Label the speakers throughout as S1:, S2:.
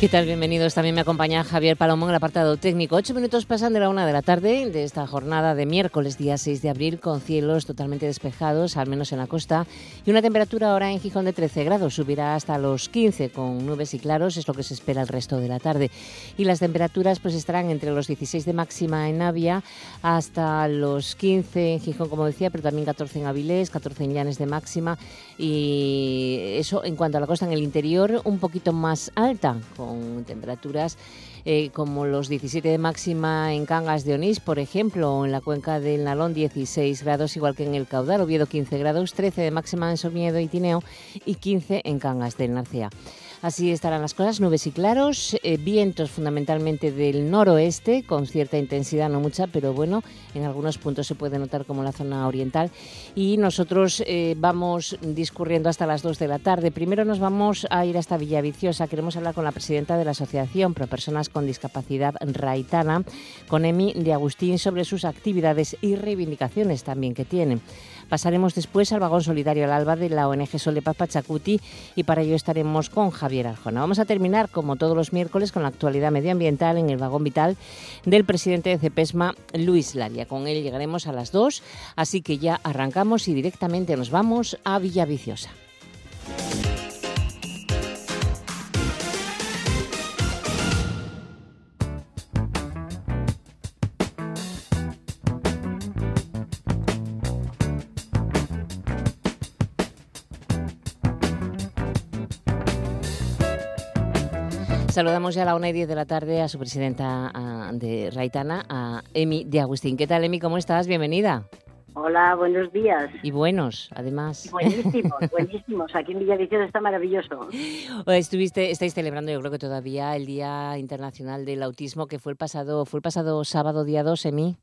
S1: ¿Qué tal? Bienvenidos. También me acompaña Javier Palomón en el apartado técnico. Ocho minutos pasan de la una de la tarde de esta jornada de miércoles, día 6 de abril, con cielos totalmente despejados, al menos en la costa, y una temperatura ahora en Gijón de 13 grados. Subirá hasta los 15 con nubes y claros, es lo que se espera el resto de la tarde. Y las temperaturas pues estarán entre los 16 de máxima en Navia hasta los 15 en Gijón, como decía, pero también 14 en Avilés, 14 en Llanes de máxima. Y eso en cuanto a la costa en el interior, un poquito más alta, con temperaturas eh, como los 17 de máxima en Cangas de Onís, por ejemplo, o en la cuenca del Nalón 16 grados, igual que en el Caudal, Oviedo 15 grados, 13 de máxima en Somiedo y Tineo y 15 en Cangas del Narcea. Así estarán las cosas, nubes y claros, eh, vientos fundamentalmente del noroeste, con cierta intensidad, no mucha, pero bueno, en algunos puntos se puede notar como la zona oriental. Y nosotros eh, vamos discurriendo hasta las 2 de la tarde. Primero nos vamos a ir hasta Villaviciosa. Queremos hablar con la presidenta de la Asociación Pro Personas con Discapacidad Raitana, con Emi de Agustín, sobre sus actividades y reivindicaciones también que tienen. Pasaremos después al vagón solidario al alba de la ONG Sol de Paz Pachacuti y para ello estaremos con Javier Arjona. Vamos a terminar, como todos los miércoles, con la actualidad medioambiental en el vagón vital del presidente de CEPESMA, Luis Laria. Con él llegaremos a las 2, así que ya arrancamos y directamente nos vamos a Villaviciosa. Saludamos ya a la 1 y 10 de la tarde a su presidenta de Raitana, a Emi de Agustín. ¿Qué tal, Emi? ¿Cómo estás? Bienvenida.
S2: Hola, buenos días.
S1: Y buenos, además.
S2: Buenísimos, buenísimos. Aquí en Villaviciosa está maravilloso.
S1: Estuviste, estáis celebrando, yo creo que todavía, el Día Internacional del Autismo, que fue el pasado, fue el pasado sábado, día 2, Emi.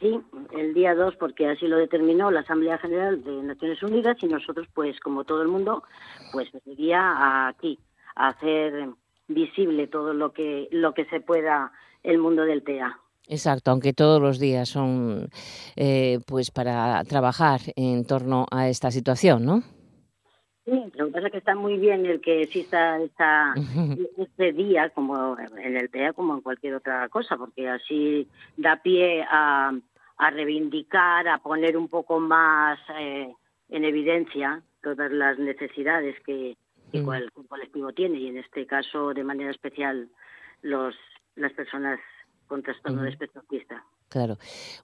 S2: Sí, el día 2, porque así lo determinó la Asamblea General de Naciones Unidas y nosotros, pues, como todo el mundo, pues, día aquí a hacer visible todo lo que lo que se pueda el mundo del TEA.
S1: Exacto, aunque todos los días son eh, pues para trabajar en torno a esta situación, ¿no?
S2: Sí, lo que pasa es que está muy bien el que exista esta, este día, como en el TEA, como en cualquier otra cosa, porque así da pie a, a reivindicar, a poner un poco más eh, en evidencia todas las necesidades que, que mm. el colectivo tiene y en este caso de manera especial los las personas con trastorno de espectro autista.
S1: Claro.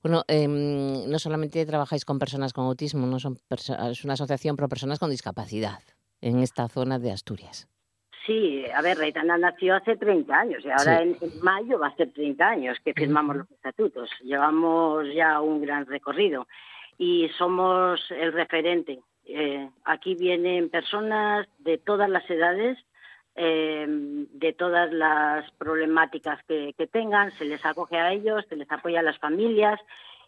S1: Bueno, em, no solamente trabajáis con personas con autismo, no son es una asociación pro personas con discapacidad en esta zona de Asturias.
S2: Sí, a ver, Reitana nació hace 30 años y ahora en, mayo va a ser 30 años que firmamos los estatutos. Llevamos ya un gran recorrido y somos el referente eh, aquí vienen personas de todas las edades, eh, de todas las problemáticas que, tengan, se les acoge a ellos, se les apoya a las familias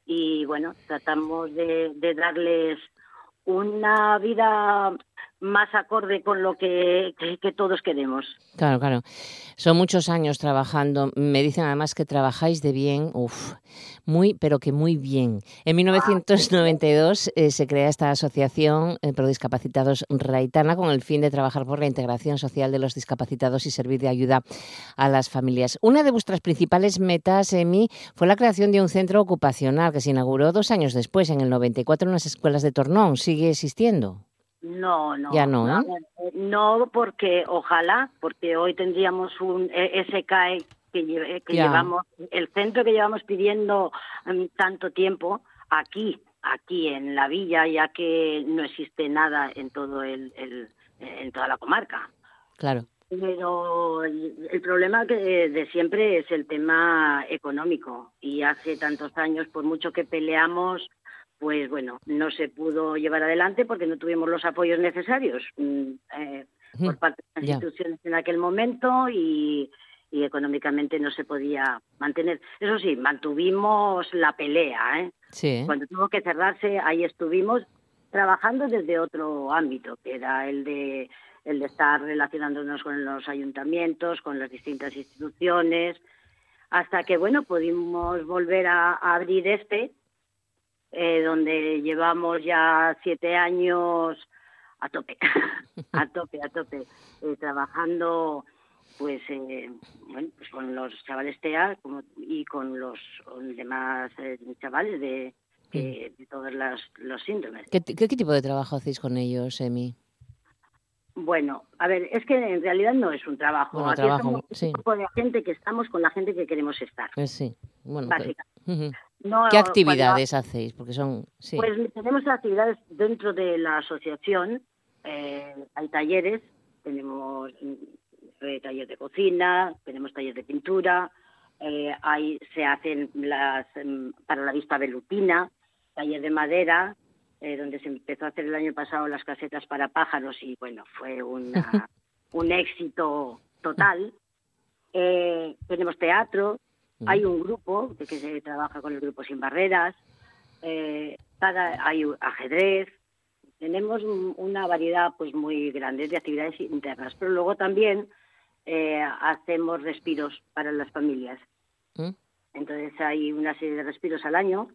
S2: y bueno, tratamos de, de darles una vida más acorde con lo que, todos queremos.
S1: Claro, claro. Son muchos años trabajando. Me dicen además que trabajáis de bien, uff, muy, pero que muy bien. En 1992 eh, se crea esta asociación eh, Discapacitados Raitana con el fin de trabajar por la integración social de los discapacitados y servir de ayuda a las familias. Una de vuestras principales metas, Emi, fue la creación de un centro ocupacional que se inauguró dos años después, en el 94, en unas escuelas de Tornón. ¿Sigue existiendo?
S2: No, no.
S1: Ya no,
S2: ¿no? No, porque ojalá, porque hoy tendríamos un e, SKE que, que llevamos, el centro que llevamos pidiendo mm, tanto tiempo aquí, aquí en la villa, ya que no existe nada en todo el, en toda la comarca.
S1: Claro.
S2: Pero el, problema que de siempre es el tema económico y hace tantos años, por mucho que peleamos, pues bueno, no se pudo llevar adelante porque no tuvimos los apoyos necesarios mm, eh, por parte de las instituciones en aquel momento y, económicamente no se podía mantener. Eso sí, mantuvimos la pelea. ¿eh?
S1: Sí.
S2: Cuando tuvo que cerrarse, ahí estuvimos trabajando desde otro ámbito, que era el de el de estar relacionándonos con los ayuntamientos, con las distintas instituciones, hasta que, bueno, pudimos volver a, abrir este, eh, donde llevamos ya siete años a tope, a tope, a tope, eh, trabajando pues eh, bueno pues con los chavales TEA como, y con los, demás chavales de, de, todos los, los síndromes.
S1: ¿Qué, ¿Qué, tipo de trabajo hacéis con ellos, Emi?
S2: Bueno, a ver, es que en realidad no es un trabajo.
S1: Bueno, trabajo,
S2: un grupo de gente que estamos con la gente que queremos estar.
S1: Pues sí, bueno. ¿Qué actividades hacéis? Porque son.
S2: Pues tenemos actividades dentro de la asociación. Eh, hay talleres, tenemos eh, taller de cocina, tenemos taller de pintura, eh, hay, se hacen las em, para la vista velutina, taller de madera, eh, donde se empezó a hacer el año pasado las casetas para pájaros y bueno, fue una, un éxito total. Eh, tenemos teatro, hay un grupo que, se trabaja con el grupo Sin Barreras, eh, hay ajedrez, tenemos una variedad pues muy grande de actividades internas, pero luego también hacemos respiros para las familias. ¿Mm? Entonces hay una serie de respiros al año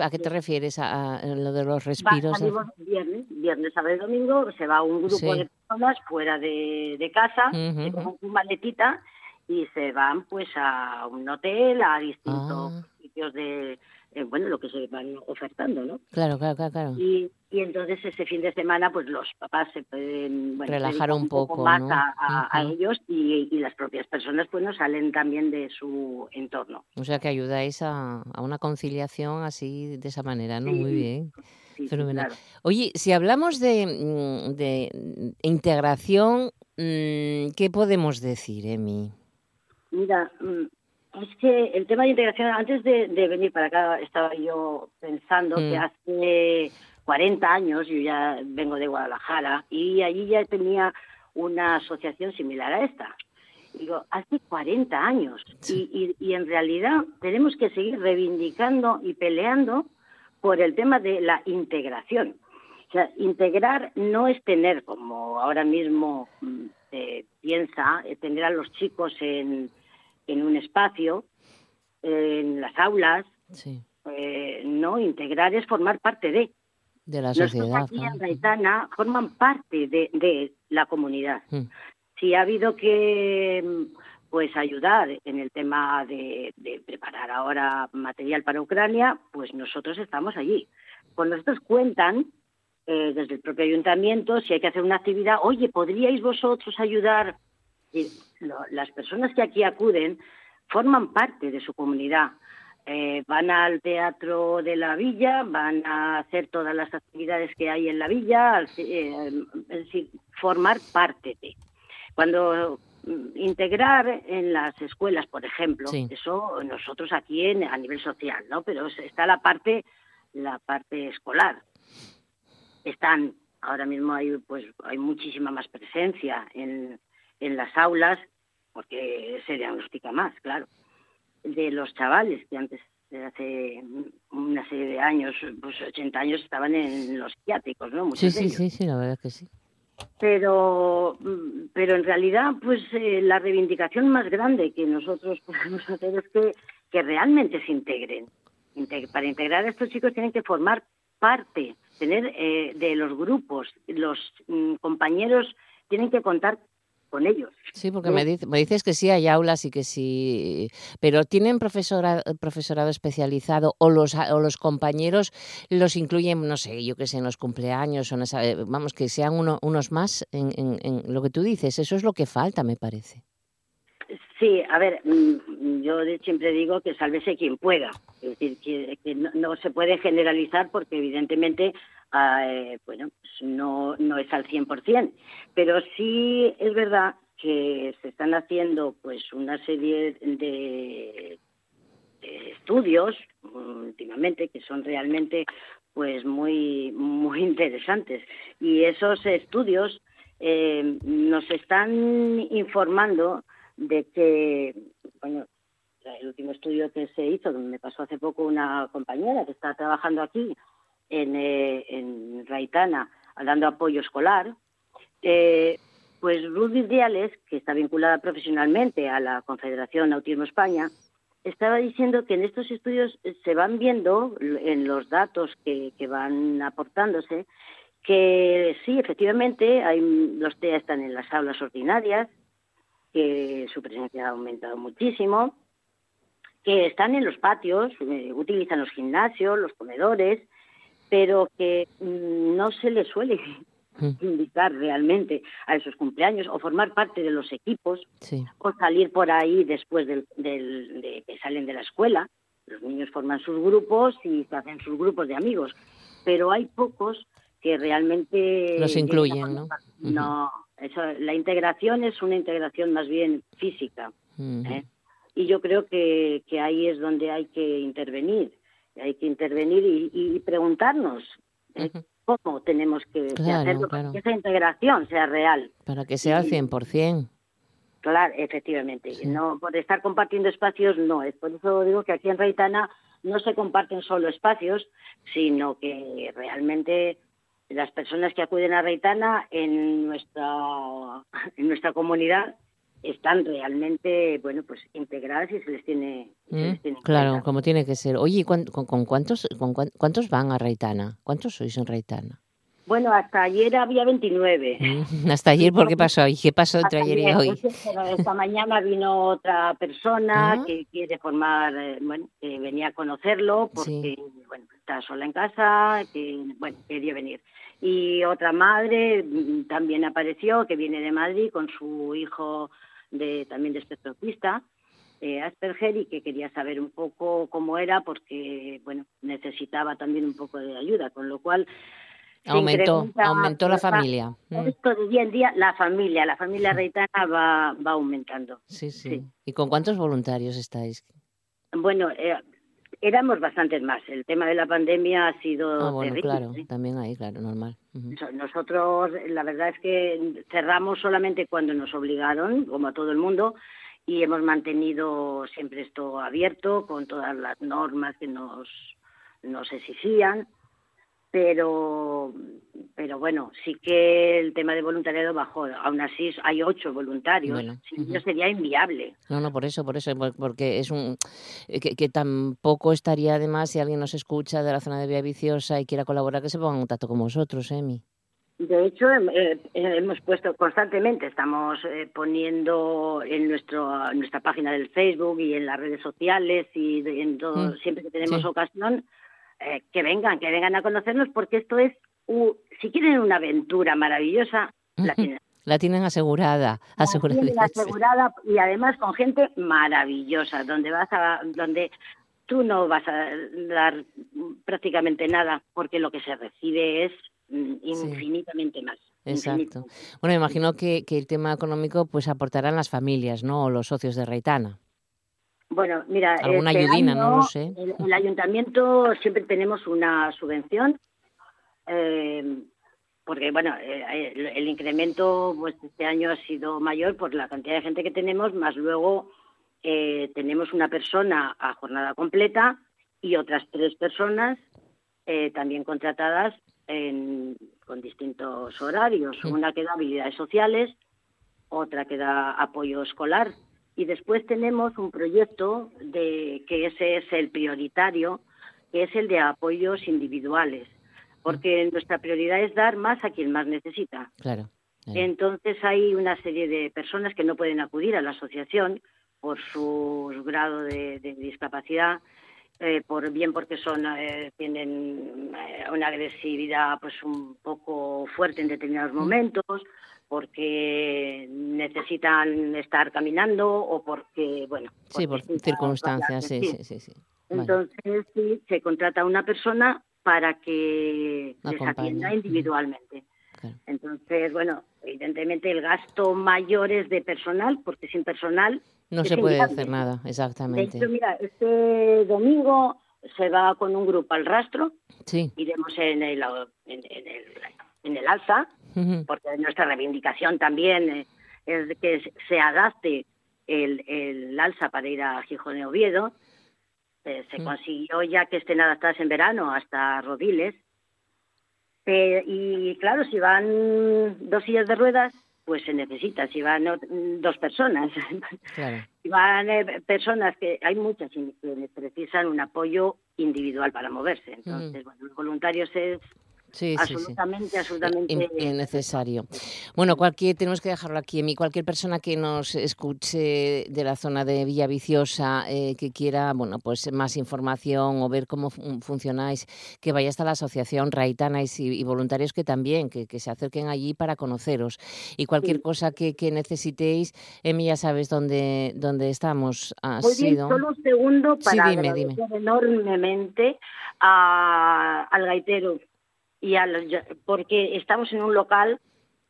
S1: ¿A qué te refieres a, lo de los respiros?
S2: viernes, viernes, sábado y domingo, se va un grupo de personas fuera de, casa, con su maletita y se van pues a un hotel, a distintos ah. sitios de, eh, bueno, lo que se van ofertando, ¿no?
S1: Claro, claro, claro.
S2: Y, y entonces ese fin de semana, pues los papás se pueden
S1: relajar un, poco,
S2: más a, ellos y, las propias personas, pues no salen también de su entorno.
S1: O sea que ayudáis a, una conciliación así de esa manera, ¿no? Muy bien. Fenomenal. Oye, si hablamos de, mm, de integración, mm, ¿qué podemos decir, Emi?
S2: Mira, mm, es que el tema de integración, antes de, venir para acá, estaba yo pensando que mm. hace 40 años, yo ya vengo de Guadalajara, y allí ya tenía una asociación similar a esta. Digo, hace 40 años. Y, y, en realidad tenemos que seguir reivindicando y peleando por el tema de la integración. O sea, integrar no es tener, como ahora mismo mm, se piensa, eh, tener a los chicos en, en un espacio, en las aulas. Eh, no, integrar es formar parte de.
S1: De la sociedad.
S2: aquí en Gaitana forman parte de, de la comunidad. Mm. Si ha habido que pues ayudar en el tema de, preparar ahora material para Ucrania, pues nosotros estamos allí. Cuando nosotros cuentan eh, desde el propio ayuntamiento si hay que hacer una actividad, oye, ¿podríais vosotros ayudar las personas que aquí acuden forman parte de su comunidad. Eh, van al teatro de la villa, van a hacer todas las actividades que hay en la villa, eh, es decir, formar parte de. Cuando mm, integrar en las escuelas, por ejemplo, eso nosotros aquí en, a nivel social, ¿no? Pero está la parte la parte escolar. Están ahora mismo hay pues hay muchísima más presencia en en las aulas, porque se diagnostica más, claro, de los chavales que antes, hace una serie de años, pues 80 años, estaban en los psiquiátricos, ¿no?
S1: sí, sí, sí, sí, la verdad que sí.
S2: Pero, pero en realidad, pues eh, la reivindicación más grande que nosotros podemos hacer es que, que realmente se integren. para integrar a estos chicos tienen que formar parte, tener eh, de los grupos, los mm, compañeros tienen que contar con ellos.
S1: Sí, porque me, dices que sí hay aulas y que sí, pero ¿tienen profesora, profesorado especializado o los, o los compañeros los incluyen, no sé, yo qué sé, en los cumpleaños, o eh, vamos, que sean unos más en, en, lo que tú dices? Eso es lo que falta, me parece.
S2: Sí, a ver, mm, yo siempre digo que sálvese quien pueda. Es decir, que, no, se puede generalizar porque evidentemente Ah, eh, bueno, pues no, no es al 100%, pero sí es verdad que se están haciendo pues una serie de, estudios últimamente que son realmente pues muy muy interesantes y esos estudios eh, nos están informando de que bueno el último estudio que se hizo me pasó hace poco una compañera que está trabajando aquí en, eh, en Raitana dando apoyo escolar, eh, Pues Ruth Vidiales, que está vinculada profesionalmente a la Confederación Autismo España, estaba diciendo que en estos estudios se van viendo, en los datos que, van aportándose, que sí, efectivamente, hay, los TEA están en las aulas ordinarias, que su presencia ha aumentado muchísimo, que están en los patios, eh, utilizan los gimnasios, los comedores, pero que mm, no se les suele invitar realmente a esos cumpleaños o formar parte de los equipos o salir por ahí después del, de que salen de la escuela. Los niños forman sus grupos y se hacen sus grupos de amigos, pero hay pocos que realmente
S1: los incluyen, ¿no?
S2: No, eso, la integración es una integración más bien física. ¿eh? Y yo creo que, que ahí es donde hay que intervenir. Hay que intervenir y, preguntarnos ¿eh? cómo tenemos que, hacerlo para que esa integración sea real.
S1: Para que sea al 100%.
S2: Claro, efectivamente. No por estar compartiendo espacios no es por eso digo que aquí en Reitana no se comparten solo espacios, sino que realmente las personas que acuden a Reitana en nuestra en nuestra comunidad están realmente bueno pues integradas y se les tiene,
S1: mm, claro como tiene que ser oye con, con, cuántos con cuántos van a Reitana cuántos sois en Reitana
S2: bueno, hasta ayer había 29.
S1: Mm, hasta ayer, ¿por qué pasó hoy? ¿Qué pasó entre ayer y hoy?
S2: esta mañana vino otra persona ah. que quiere formar, eh, bueno, que venía a conocerlo porque, bueno, está sola en casa, que, bueno, quería venir. Y otra madre mm, también apareció, que viene de Madrid con su hijo de también de espectro eh, Asperger, y que quería saber un poco cómo era porque, bueno, necesitaba también un poco de ayuda, con lo cual
S1: Aumentó, aumentó la familia.
S2: Mm. Esto de día en día, la familia, la familia reitana va, va aumentando.
S1: Sí, sí, ¿Y con cuántos voluntarios estáis?
S2: Bueno, eh, éramos bastantes más. El tema de la pandemia ha sido
S1: ah, bueno, claro, también ahí, claro, normal.
S2: Nosotros, la verdad es que cerramos solamente cuando nos obligaron, como a todo el mundo, y hemos mantenido siempre esto abierto con todas las normas que nos, nos exigían pero pero bueno, sí que el tema de voluntariado bajó. Aún así hay ocho voluntarios. Bueno, sería inviable.
S1: No, no, por eso, por eso, porque es un eh, que, tampoco estaría además si alguien nos escucha de la zona de Vía Viciosa y quiera colaborar que se ponga en contacto con vosotros, Emi.
S2: De hecho, eh, hemos puesto constantemente, estamos eh, poniendo en nuestro nuestra página del Facebook y en las redes sociales y en todo, mm. siempre que tenemos ocasión, eh, que vengan, que vengan a conocernos, porque esto es, si quieren una aventura maravillosa, la tienen.
S1: La tienen asegurada, asegurada.
S2: asegurada y además con gente maravillosa, donde vas a, donde tú no vas a dar prácticamente nada, porque lo que se recibe es mm, infinitamente más.
S1: Exacto. Bueno, imagino que, que, el tema económico pues aportarán las familias, ¿no? O los socios de Reitana.
S2: Bueno, mira,
S1: alguna este ayudina, no lo sé.
S2: El, ayuntamiento siempre tenemos una subvención, eh, porque bueno, eh, el, incremento pues este año ha sido mayor por la cantidad de gente que tenemos, más luego eh, tenemos una persona a jornada completa y otras tres personas también contratadas con distintos horarios. Una que da habilidades sociales, otra que da apoyo escolar y después tenemos un proyecto de que ese es el prioritario, que es el de apoyos individuales, porque nuestra prioridad es dar más a quien más necesita.
S1: Claro.
S2: Entonces hay una serie de personas que no pueden acudir a la asociación por su grado de, discapacidad, eh, por bien porque son eh, tienen eh, una agresividad pues un poco fuerte en determinados momentos porque necesitan estar caminando o porque, bueno...
S1: Sí, por circunstancias, sí, sí, sí,
S2: Entonces, sí, se contrata a una persona para que les atienda individualmente. Entonces, bueno, evidentemente el gasto mayor es de personal, porque sin personal...
S1: No se puede hacer nada, exactamente.
S2: De hecho, mira, este domingo se va con un grupo al rastro.
S1: Sí.
S2: Iremos en el, en, el, en el alza porque nuestra reivindicación también eh, es que se adapte el, el alza para ir a Gijón y Oviedo. Eh, se consiguió ya que estén adaptadas en verano hasta Rodiles. Eh, y claro, si van dos sillas de ruedas, pues se necesita. Si van dos personas, si van eh, personas que hay muchas que precisan un apoyo individual para moverse. Entonces, bueno, los voluntarios es Sí, absolutamente, sí, absolutamente
S1: necesario. Bueno, cualquier tenemos que dejarlo aquí. En cualquier persona que nos escuche de la zona de Villaviciosa, eh, que quiera, bueno, pues más información o ver cómo funcionáis, que vaya hasta la asociación Raitana y, voluntarios que también, que, se acerquen allí para conoceros. Y cualquier cosa que, necesitéis, Emi, ya sabes dónde, dónde estamos.
S2: Ha sido... solo un segundo para sí, dime, enormemente al gaitero y a los, porque estamos en un local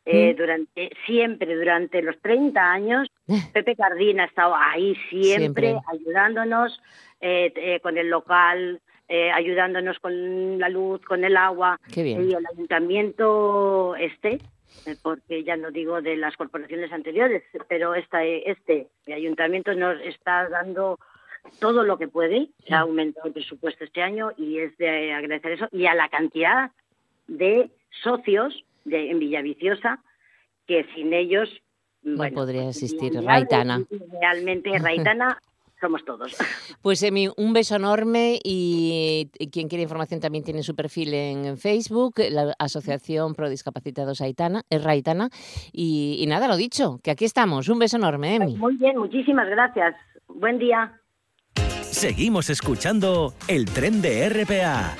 S2: eh, mm. durante siempre durante los 30 años Pepe Cardín ha estado ahí siempre, ayudándonos eh, eh, con el local ayudándonos con la luz con el agua y el ayuntamiento este porque ya no digo de las corporaciones anteriores pero esta, este ayuntamiento nos está dando todo lo que puede, se ha aumentado el presupuesto este año y es de agradecer eso, y a la cantidad de socios de, en Villaviciosa que sin ellos
S1: no podría existir Raitana.
S2: Realmente Raitana somos todos.
S1: Pues Emi, un beso enorme y quien quiere información también tiene su perfil en Facebook, la Asociación Pro Discapacitados Aitana, es Raitana. Y, y nada, lo dicho, que aquí estamos. Un beso enorme, Emi.
S2: Muy bien, muchísimas gracias. Buen día.
S3: Seguimos escuchando el tren de RPA.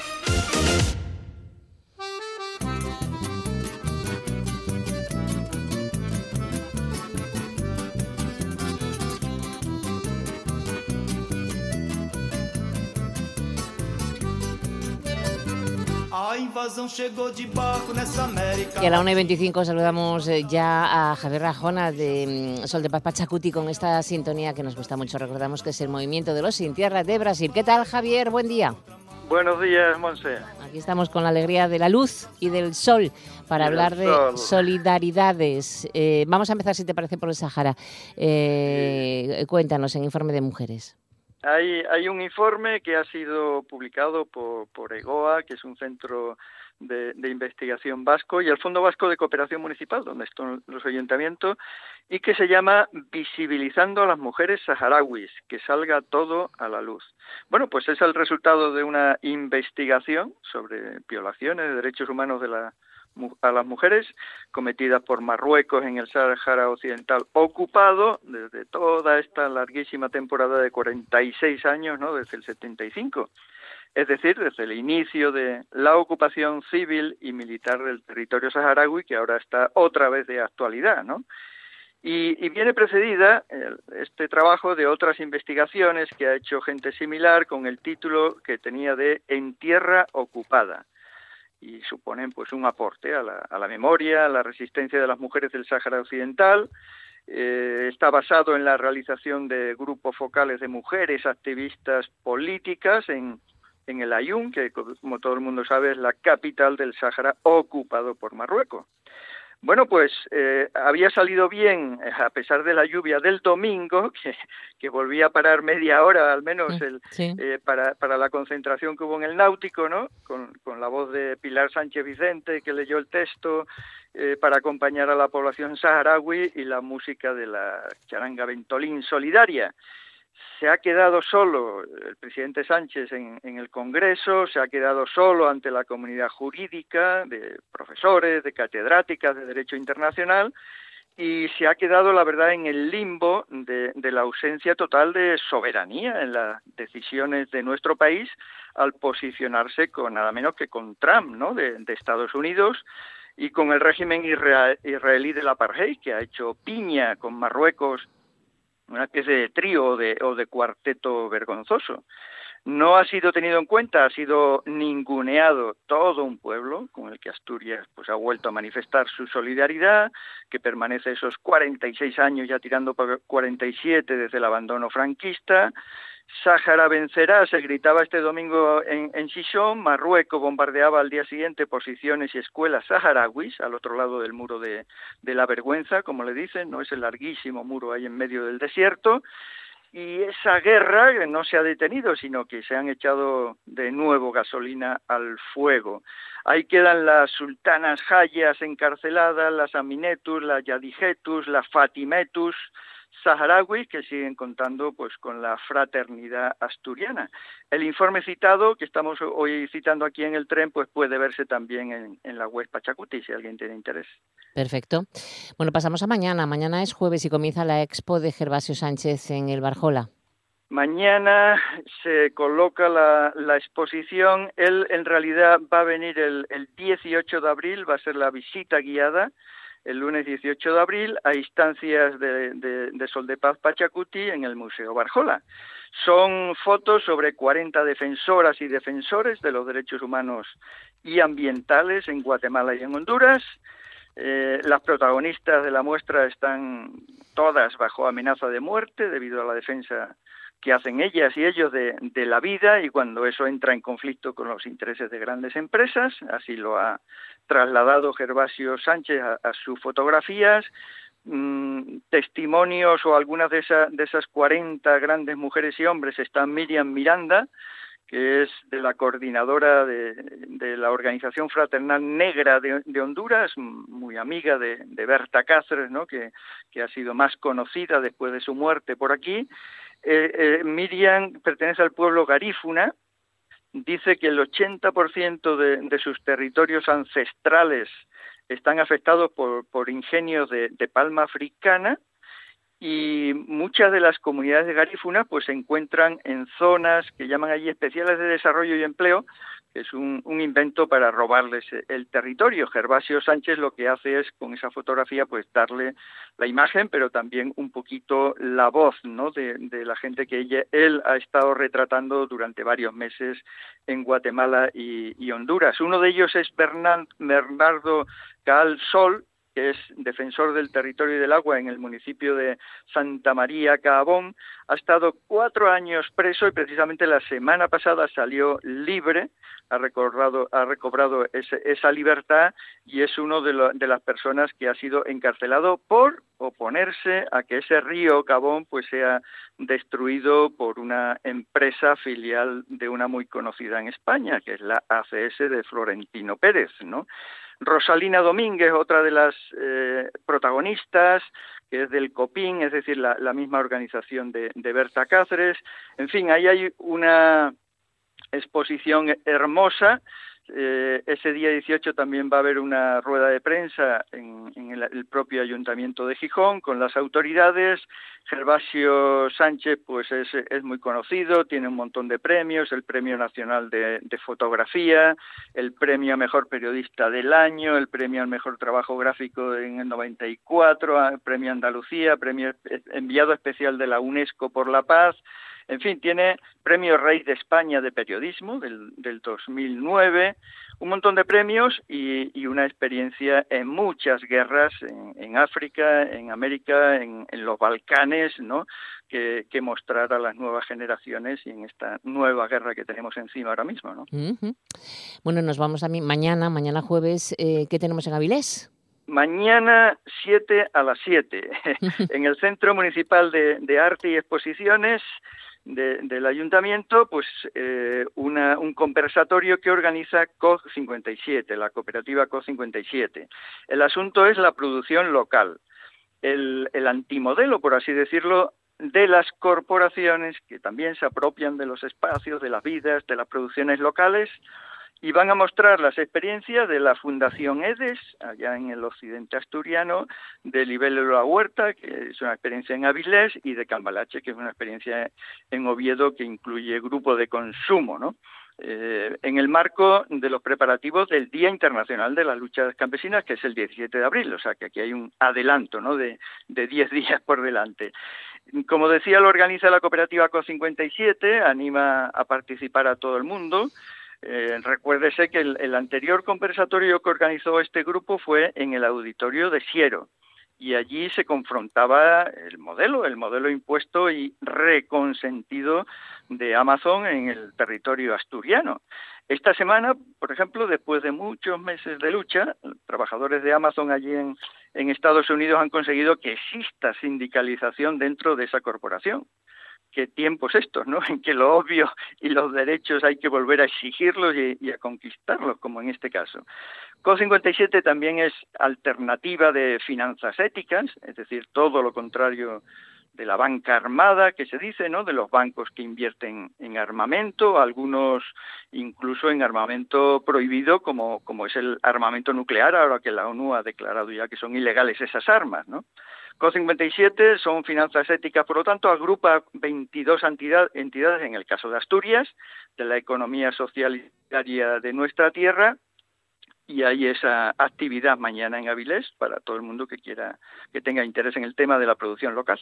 S1: Y a la 1 y 25 saludamos eh, ya a Javier Rajona de mm, Sol de Paz Pachacuti con esta sintonía que nos gusta mucho. Recordamos que es el movimiento de los Sin Tierra de Brasil. ¿Qué tal, Javier? Buen día.
S4: Buenos días, Monse.
S1: Aquí estamos con la alegría de la luz y del sol para hablar de solidaridades. Eh, vamos a empezar, si te parece, por el Sahara. Eh, cuéntanos en Informe de Mujeres.
S4: Hay, hay un informe que ha sido publicado por, por EGOA, que es un centro de, investigación vasco, y el Fondo Vasco de Cooperación Municipal, donde están los ayuntamientos, y que se llama Visibilizando a las mujeres saharauis, que salga todo a la luz. Bueno, pues es el resultado de una investigación sobre violaciones de derechos humanos de la a las mujeres cometidas por Marruecos en el Sahara Occidental ocupado desde toda esta larguísima temporada de 46 años, ¿no? desde el 75. Es decir, desde el inicio de la ocupación civil y militar del territorio saharaui, que ahora está otra vez de actualidad, ¿no? Y, y, viene precedida este trabajo de otras investigaciones que ha hecho gente similar con el título que tenía de En tierra ocupada y suponen pues un aporte a la, a la memoria, a la resistencia de las mujeres del Sáhara Occidental. Eh, está basado en la realización de grupos focales de mujeres activistas políticas en, en el Ayun, que como todo el mundo sabe es la capital del Sáhara ocupado por Marruecos. Bueno, pues eh, había salido bien, eh, a pesar de la lluvia del domingo, que, que volvía a parar media hora al menos el, eh, para, para la concentración que hubo en el náutico, ¿no? Con, con la voz de Pilar Sánchez Vicente, que leyó el texto eh, para acompañar a la población saharaui y la música de la charanga Ventolín Solidaria se ha quedado solo el presidente Sánchez en, el Congreso, se ha quedado solo ante la comunidad jurídica de profesores, de catedráticas de Derecho Internacional y se ha quedado, la verdad, en el limbo de, la ausencia total de soberanía en las decisiones de nuestro país al posicionarse con nada menos que con Trump, ¿no? De, de Estados Unidos y con el régimen israelí del apartheid, que ha hecho piña con Marruecos una especie de trío o de, o de cuarteto vergonzoso. No ha sido tenido en cuenta, ha sido ninguneado todo un pueblo con el que Asturias pues ha vuelto a manifestar su solidaridad, que permanece esos 46 años ya tirando por 47 desde el abandono franquista, Sáhara vencerá, se gritaba este domingo en, en Marruecos bombardeaba al día siguiente posiciones y escuelas saharauis al otro lado del muro de, de la vergüenza, como le dicen, no es el larguísimo muro ahí en medio del desierto. Y esa guerra no se ha detenido, sino que se han echado de nuevo gasolina al fuego. Ahí quedan las sultanas Hayas encarceladas, las Aminetus, las Yadijetus, las Fatimetus, saharauis que siguen contando pues con la fraternidad asturiana. El informe citado que estamos hoy citando aquí en el tren pues puede verse también en, en la web Pachacuti si alguien tiene interés.
S1: Perfecto. Bueno, pasamos a mañana. Mañana es jueves y comienza la expo de Gervasio Sánchez en el Barjola.
S4: Mañana se coloca la, la, exposición. Él en realidad va a venir el, el 18 de abril, va a ser la visita guiada el lunes 18 de abril a instancias de, de, Sol de Paz Pachacuti en el Museo Barjola. Son fotos sobre 40 defensoras y defensores de los derechos humanos y ambientales en Guatemala y en Honduras. Eh, las protagonistas de la muestra están todas bajo amenaza de muerte debido a la defensa que hacen ellas y ellos de, la vida y cuando eso entra en conflicto con los intereses de grandes empresas, así lo ha trasladado Gervasio Sánchez a, sus fotografías, mmm, testimonios o algunas de, esa, de esas 40 grandes mujeres y hombres están Miriam Miranda, que es de la coordinadora de, de la Organización Fraternal Negra de, Honduras, muy amiga de, Berta Cáceres, ¿no? que ha sido más conocida después de su muerte por aquí, eh, eh, Miriam pertenece al pueblo garífuna, dice que el 80% de, de sus territorios ancestrales están afectados por, ingenios de, de, palma africana y muchas de las comunidades de garífuna pues se encuentran en zonas que llaman allí especiales de desarrollo y empleo es un, un, invento para robarles el territorio. Gervasio Sánchez lo que hace es con esa fotografía pues darle la imagen, pero también un poquito la voz, ¿no? De, la gente que él ha estado retratando durante varios meses en Guatemala y, Honduras. Uno de ellos es Bernard, Bernardo Cal Sol, que es defensor del territorio y del agua en el municipio de Santa María Cabón, ha estado cuatro años preso y precisamente la semana pasada salió libre, ha recobrado, ha recobrado ese, esa libertad y es uno de, lo, de, las personas que ha sido encarcelado por oponerse a que ese río Cabón pues sea destruido por una empresa filial de una muy conocida en España, que es la ACS de Florentino Pérez, ¿no? Rosalina Domínguez, otra de las eh, protagonistas, que es del COPIN, es decir, la, la misma organización de, de, Berta Cáceres. En fin, ahí hay una exposición hermosa. Eh, ese día 18 también va a haber una rueda de prensa en, en el, propio ayuntamiento de Gijón con las autoridades. Gervasio Sánchez pues es, es, muy conocido, tiene un montón de premios, el Premio Nacional de, de, Fotografía, el Premio a Mejor Periodista del Año, el Premio al Mejor Trabajo Gráfico en el 94, el Premio Andalucía, Premio Enviado Especial de la UNESCO por la Paz, en fin, tiene Premio Rey de España de Periodismo del, del 2009, un montón de premios y, y, una experiencia en muchas guerras, en, en África, en América, en, en, los Balcanes, ¿no? Que, que, mostrar a las nuevas generaciones y en esta nueva guerra que tenemos encima ahora mismo, ¿no?
S1: Uh -huh. Bueno, nos vamos a mí mañana, mañana jueves, eh, ¿qué tenemos en Avilés?
S4: Mañana 7 a las 7, en el Centro Municipal de, de Arte y Exposiciones, de, del ayuntamiento, pues eh, una, un conversatorio que organiza COG 57, la cooperativa COG 57. El asunto es la producción local, el, el antimodelo, por así decirlo, de las corporaciones que también se apropian de los espacios, de las vidas, de las producciones locales, y van a mostrar las experiencias de la Fundación EDES, allá en el occidente asturiano, de Libelo La Huerta, que es una experiencia en Avilés, y de Cambalache, que es una experiencia en Oviedo que incluye grupo de consumo, ¿no? Eh, en el marco de los preparativos del Día Internacional de las Luchas Campesinas, que es el 17 de abril, o sea que aquí hay un adelanto ¿no? de, de 10 días por delante. Como decía, lo organiza la cooperativa CO57, anima a participar a todo el mundo, eh, recuérdese que el, anterior conversatorio que organizó este grupo fue en el auditorio de Siero y allí se confrontaba el modelo, el modelo impuesto y reconsentido de Amazon en el territorio asturiano. Esta semana, por ejemplo, después de muchos meses de lucha, trabajadores de Amazon allí en Estados Unidos han conseguido que exista sindicalización dentro de esa corporación qué tiempos estos, ¿no? En que lo obvio y los derechos hay que volver a exigirlos y, a conquistarlos, como en este caso. CO57 también es alternativa de finanzas éticas, es decir, todo lo contrario de la banca armada, que se dice, ¿no? De los bancos que invierten en armamento, algunos incluso en armamento prohibido, como, como es el armamento nuclear, ahora que la ONU ha declarado ya que son ilegales esas armas, ¿no? CO57 son finanzas éticas, por lo tanto, agrupa 22 entidades, en el caso de Asturias, de la economía socialitaria de nuestra tierra, y hay esa actividad mañana en Avilés para todo el mundo que quiera, que tenga interés en el tema de la producción local.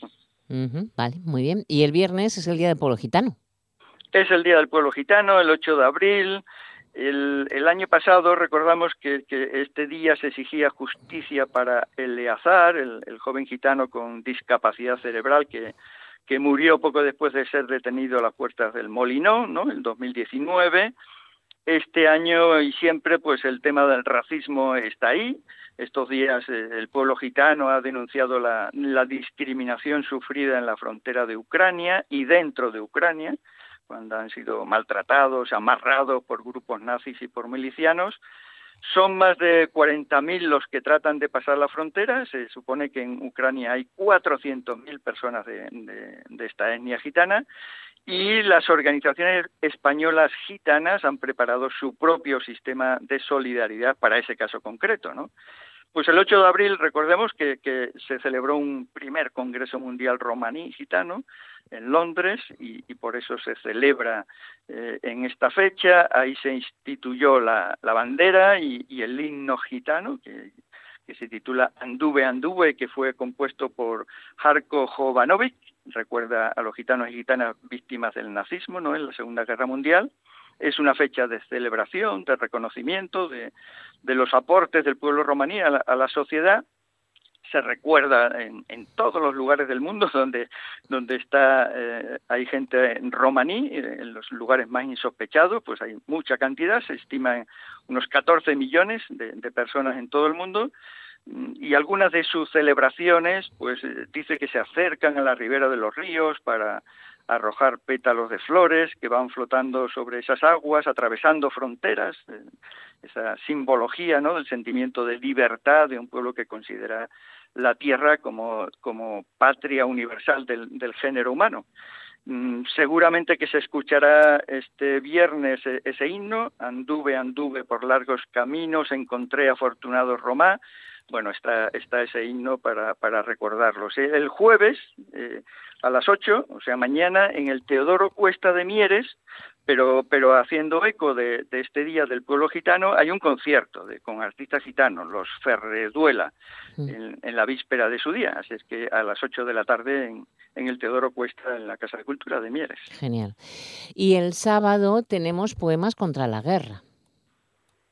S1: vale, muy bien. ¿Y el viernes es el Día del Pueblo Gitano?
S4: Es el Día del Pueblo Gitano, el 8 de abril. El, año pasado recordamos que, este día se exigía justicia para Eleazar, el, el joven gitano con discapacidad cerebral que, que murió poco después de ser detenido a las puertas del Molinón, ¿no? En 2019. Este año y siempre, pues el tema del racismo está ahí. Estos días eh, el pueblo gitano ha denunciado la, la discriminación sufrida en la frontera de Ucrania y dentro de Ucrania cuando han sido maltratados, amarrados por grupos nazis y por milicianos. Son más de 40.000 los que tratan de pasar la frontera. Se supone que en Ucrania hay 400.000 personas de, esta etnia gitana y las organizaciones españolas gitanas han preparado su propio sistema de solidaridad para ese caso concreto, ¿no? Pues el 8 de abril, recordemos que, que se celebró un primer Congreso Mundial Romaní Gitano, en Londres y, por eso se celebra eh, en esta fecha. Ahí se instituyó la, bandera y, el himno gitano, que, se titula Anduve, Anduve, que fue compuesto por Jarko Jovanovic, recuerda a los gitanos y gitanas víctimas del nazismo ¿no? en la Segunda Guerra Mundial. Es una fecha de celebración, de reconocimiento de, los aportes del pueblo romaní a la sociedad se recuerda en, en, todos los lugares del mundo donde, donde está, eh, hay gente romaní, eh, en los lugares más insospechados, pues hay mucha cantidad, se estima unos 14 millones de, de personas en todo el mundo, y algunas de sus celebraciones, pues eh, dice que se acercan a la ribera de los ríos para arrojar pétalos de flores que van flotando sobre esas aguas, atravesando fronteras, esa simbología ¿no? del sentimiento de libertad de un pueblo que considera la tierra como, como patria universal del, del género humano. Mm, seguramente que se escuchará este viernes e, ese himno, anduve, anduve por largos caminos, encontré afortunado Romá, bueno, está, está ese himno para, para recordarlos. El jueves, eh, a las 8, o sea, mañana, en el Teodoro Cuesta de Mieres, pero, pero haciendo eco de, este día del pueblo gitano, hay un concierto de, con artistas gitanos, los Ferreduela, mm. en, la víspera de su día. Así es que a las 8 de la tarde en, en, el Teodoro Cuesta, en la Casa de Cultura de Mieres.
S1: Genial. Y el sábado tenemos poemas contra la guerra.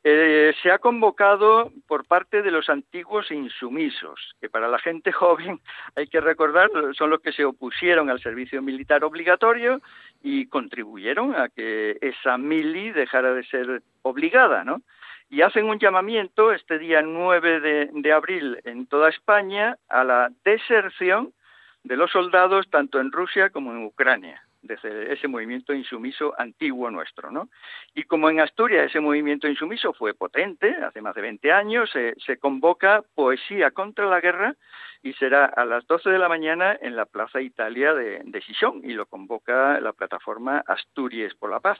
S4: Eh, se ha convocado por parte de los antiguos insumisos, que para la gente joven hay que recordar son los que se opusieron al servicio militar obligatorio y contribuyeron a que esa mili dejara de ser obligada, ¿no? Y hacen un llamamiento este día 9 de, de abril en toda España a la deserción de los soldados tanto en Rusia como en Ucrania desde ese movimiento insumiso antiguo nuestro, ¿no? Y como en Asturias ese movimiento insumiso fue potente, hace más de 20 años, se, convoca poesía contra la guerra y será a las 12 de la mañana en la Plaza Italia de, de y lo convoca la plataforma Asturias por la Paz.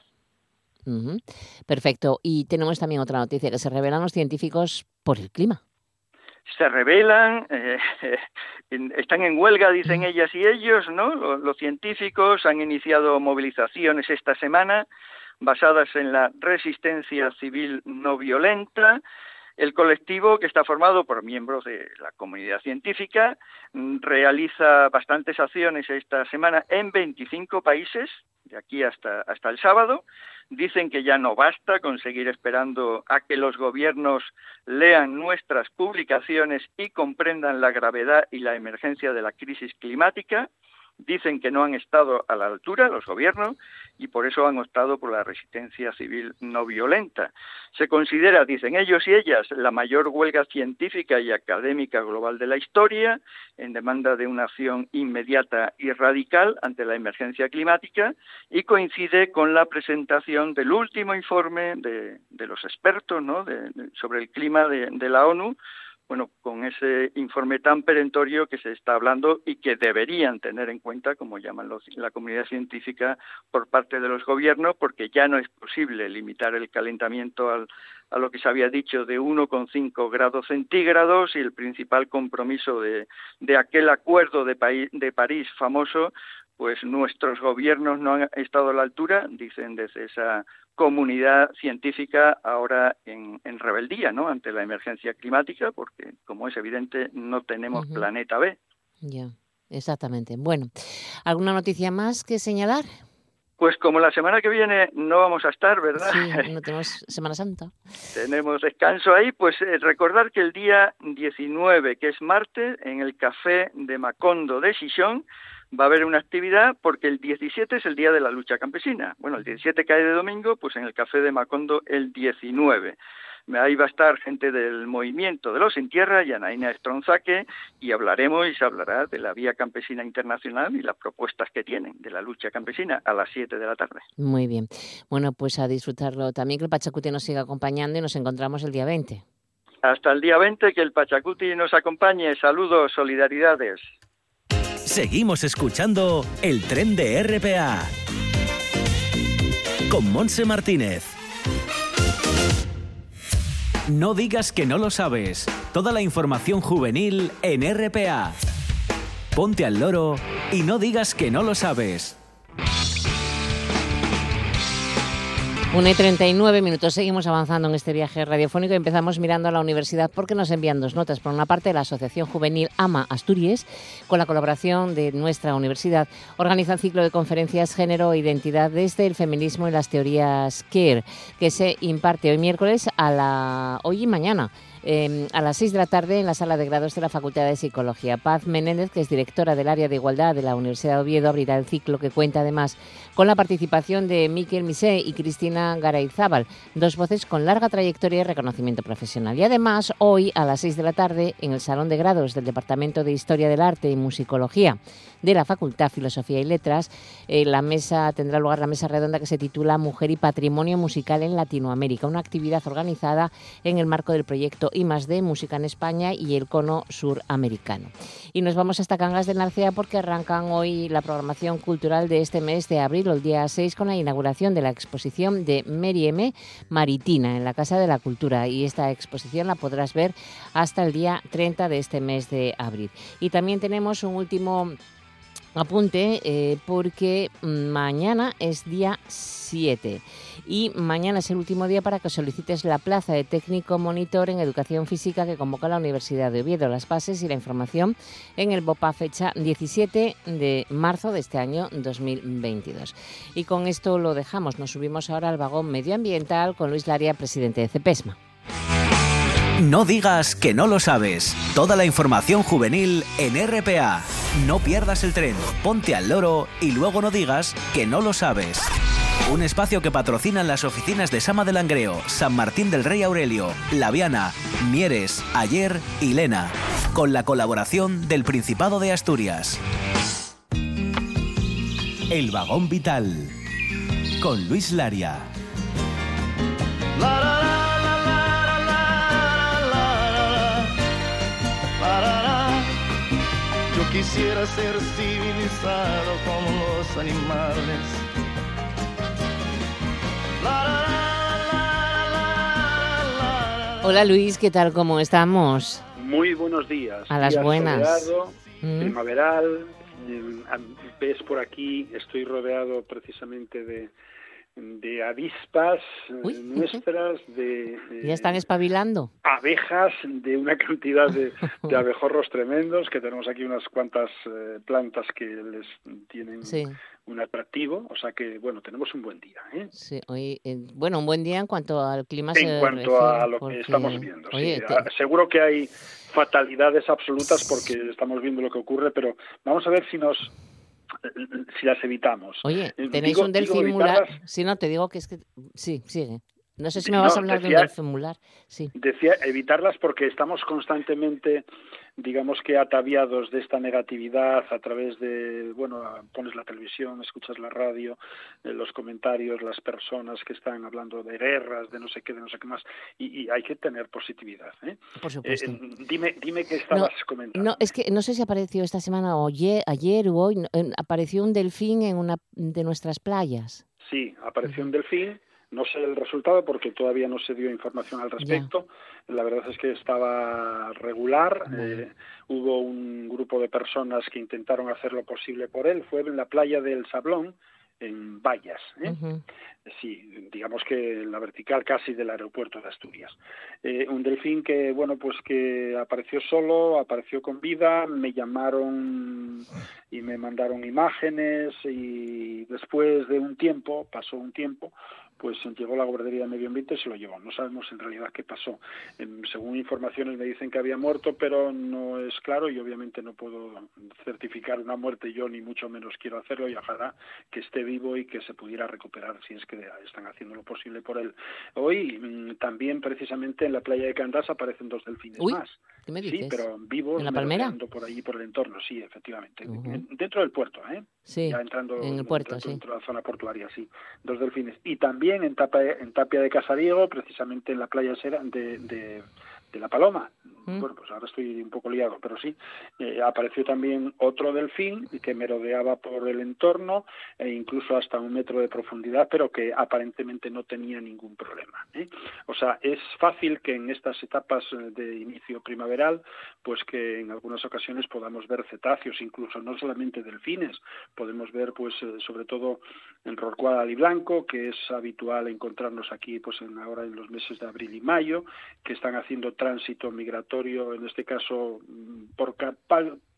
S1: Perfecto. Y tenemos también otra noticia, que se revelan los científicos por el clima
S4: se rebelan, eh, están en huelga, dicen ellas y ellos, ¿no? Los, científicos han iniciado movilizaciones esta semana basadas en la resistencia civil no violenta. El colectivo, que está formado por miembros de la comunidad científica, mm, realiza bastantes acciones esta semana en 25 países, de aquí hasta, hasta el sábado, Dicen que ya no basta con seguir esperando a que los gobiernos lean nuestras publicaciones y comprendan la gravedad y la emergencia de la crisis climática. Dicen que no han estado a la altura los gobiernos y por eso han optado por la resistencia civil no violenta. Se considera, dicen ellos y ellas, la mayor huelga científica y académica global de la historia, en demanda de una acción inmediata y radical ante la emergencia climática, y coincide con la presentación del último informe de, los expertos sobre el clima de la ONU, bueno, con ese informe tan perentorio que se está hablando y que deberían tener en cuenta, como llaman la comunidad científica, por parte de los gobiernos, porque ya no es posible limitar el calentamiento al, a lo que se había dicho de 1,5 grados centígrados y el principal compromiso de, de aquel acuerdo de, de París famoso pues nuestros gobiernos no han estado a la altura, dicen desde esa comunidad científica ahora en, rebeldía, ¿no? Ante la emergencia climática, porque como es evidente no tenemos planeta B.
S1: Ya, exactamente. Bueno, ¿alguna noticia más que señalar?
S4: Pues como la semana que viene no vamos a estar, ¿verdad?
S1: Sí, no tenemos Semana Santa.
S4: tenemos descanso ahí, pues eh, recordar que el día 19, que es martes, en el Café de Macondo de Xixón, va a haber una actividad porque el 17 es el día de la lucha campesina. Bueno, el 17 cae de domingo, pues en el Café de Macondo el 19. Ahí va a estar gente del movimiento de los en tierra, Yanaina Estronzaque, y hablaremos y se hablará de la Vía Campesina Internacional y las propuestas que tienen de la lucha campesina a las 7 de la tarde.
S1: Muy bien. Bueno, pues a disfrutarlo también, que el Pachacuti nos siga acompañando y nos encontramos el día 20.
S4: Hasta el día 20, que el Pachacuti nos acompañe. Saludos, solidaridades.
S3: Seguimos escuchando el tren de RPA con Monse Martínez. No digas que no lo sabes. Toda la información juvenil en RPA. Ponte al loro y no digas que no lo sabes.
S1: 1 y 39 minutos. Seguimos avanzando en este viaje radiofónico y empezamos mirando a la universidad porque nos envían dos notas. Por una parte, la Asociación Juvenil AMA Asturias, con la colaboración de nuestra universidad, organiza el ciclo de conferencias Género e Identidad desde el feminismo y las teorías queer, que se imparte hoy miércoles a la hoy y mañana Em, a las 6 de la tarde en la sala de grados de la Facultad de Psicología. Paz Menéndez, que es directora del área de igualdad de la Universidad de Oviedo, abrirá el ciclo que cuenta además con la participación de Miquel Misé y Cristina Garayzábal, dos voces con larga trayectoria y reconocimiento profesional. Y además, hoy a las 6 de la tarde, en el Salón de Grados del Departamento de Historia del Arte y Musicología de la Facultad Filosofía y Letras, eh, la mesa tendrá lugar la mesa redonda que se titula Mujer y Patrimonio Musical en Latinoamérica, una actividad organizada en el marco del proyecto I D Música en España y el Cono Suramericano. Y nos vamos hasta Cangas de Narcea porque arrancan hoy la programación cultural de este mes de abril, el día 6, con la inauguración de la exposición de Mary. Maritina en la Casa de la Cultura. Y esta exposición la podrás ver hasta el día 30 de este mes de abril. Y también tenemos un último apunte eh, porque mañana es día 7 y mañana es el último día para que solicites la plaza de técnico monitor en educación física que convoca la Universidad de Oviedo. Las bases y la información en el BOPA fecha 17 de marzo de este año 2022. Y con esto lo dejamos. Nos subimos ahora al vagón medioambiental con Luis Laria, presidente de CEPESMA.
S3: No digas que no lo sabes. Toda la información juvenil en RPA. No pierdas el tren, ponte al loro y luego no digas que no lo sabes. Un espacio que patrocinan las oficinas de Sama de Langreo, San Martín del Rey Aurelio, Laviana, Mieres, Ayer y Lena, con la colaboración del Principado de Asturias. El vagón vital, con Luis Laria.
S1: Quisiera ser civilizado como los animales. Hola Luis, ¿qué tal? ¿Cómo estamos?
S5: Muy buenos días.
S1: A las buenas.
S5: Mm. Primaveral. Ves por aquí, estoy rodeado precisamente de, de avispas eh, nuestras, de,
S1: ¿Ya están espabilando?
S5: Abejas, de una cantidad de, abejorros tremendos, que tenemos aquí unas cuantas eh, plantas que les tienen un atractivo, o sea que, bueno, tenemos un buen día. ¿eh?
S1: Sí, hoy, bueno, un buen día en cuanto al clima
S5: En cuanto a lo que estamos viendo, Seguro que hay fatalidades absolutas porque estamos viendo lo que ocurre, pero vamos a ver si nos si las evitamos.
S1: Oye, tenéis un delfín mular. Si no, te digo que es que. Sí, sigue. No sé si me vas a hablar de un delfín mular. Sí.
S5: Decía evitarlas porque estamos constantemente digamos que ataviados de esta negatividad a través de, bueno, pones la televisión, escuchas la radio, eh, los comentarios, las personas que están hablando de guerras, de no sé qué, de no sé qué más, y, hay que tener positividad. ¿eh?
S1: Por supuesto.
S5: Eh, dime, dime qué estabas comentando.
S1: No, es que no sé si apareció esta semana o ayer, ayer o hoy, apareció un delfín en una de nuestras playas.
S5: Sí, apareció un delfín no sé el resultado porque todavía no se dio información al respecto. La verdad es que estaba regular. Eh, hubo un grupo de personas que intentaron hacer lo posible por él. Fue en la playa del Sablón, en Vallas. ¿eh? Sí, digamos que la vertical casi del aeropuerto de Asturias. Eh, un delfín que, bueno, pues que apareció solo, apareció con vida, me llamaron y me mandaron imágenes y después de un tiempo, pasó un tiempo, pues llegó la guardería de medio ambiente y se lo llevó. No sabemos en realidad qué pasó. según informaciones me dicen que había muerto, pero no es claro y obviamente no puedo certificar una muerte yo, ni mucho menos quiero hacerlo y ojalá que esté vivo y que se pudiera recuperar si es que están haciendo lo posible por él. Hoy mm, también precisamente en la playa de Candás aparecen dos delfines más. Sí, pero vivos,
S1: ¿En la palmera?
S5: por allí, por el entorno, sí, efectivamente. Dentro del puerto, ¿eh?
S1: Sí,
S5: ya entrando
S1: en el puerto,
S5: dentro, dentro de la zona portuaria, sí. Dos delfines. Y también en Tapia, en Tapia de Casariego, precisamente en la playa de, de, de La Paloma. Bueno, pues ahora estoy un poco liado, pero sí. Eh, apareció también otro delfín que merodeaba por el entorno e incluso hasta un metro de profundidad, pero que aparentemente no tenía ningún problema. ¿eh? O sea, es fácil que en estas etapas eh, de inicio primaveral, pues que en algunas ocasiones podamos ver cetáceos, incluso no solamente delfines, podemos ver, pues, sobre todo en Rorcuada y Blanco, que es habitual encontrarnos aquí, pues, en ahora en los meses de abril y mayo, que están haciendo tránsito migratorio, en este caso mm, por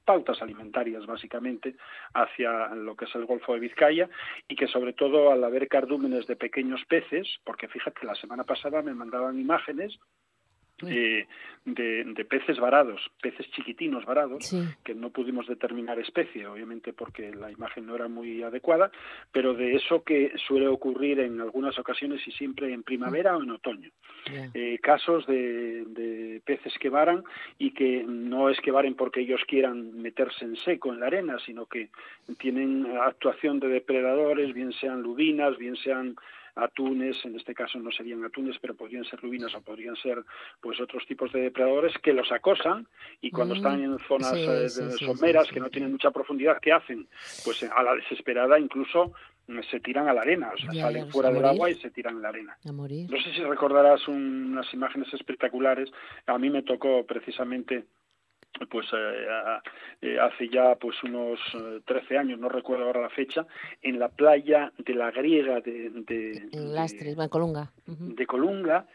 S5: pautas alimentarias básicamente hacia lo que es el Golfo de Vizcaya y que sobre todo al haber cardúmenes de pequeños peces, porque fíjate, la semana pasada me mandaban imágenes de, de, peces varados, peces chiquitinos varados, que no pudimos determinar especie, obviamente porque la imagen no era muy adecuada, pero de eso que suele ocurrir en algunas ocasiones y siempre en primavera o en otoño. Eh, casos de, de, peces que varan y que no es que varen porque ellos quieran meterse en seco en la arena, sino que tienen actuación de depredadores, bien sean lubinas, bien sean atunes, en este caso no serían atunes, pero podrían ser lubinas o podrían ser pues otros tipos de depredadores que los acosan y cuando mm, están en zonas eh, someras que no tienen mucha profundidad, ¿qué hacen? Pues a la desesperada incluso mm, se tiran a la arena, o sea, salen fuera del agua y se tiran a la arena. No sé si recordarás unas imágenes espectaculares. A mí me tocó precisamente pues eh, eh, hace ya pues unos 13 eh, años, no recuerdo ahora la fecha, en la playa de la griega de, de,
S1: de, Colunga.
S5: de Colunga,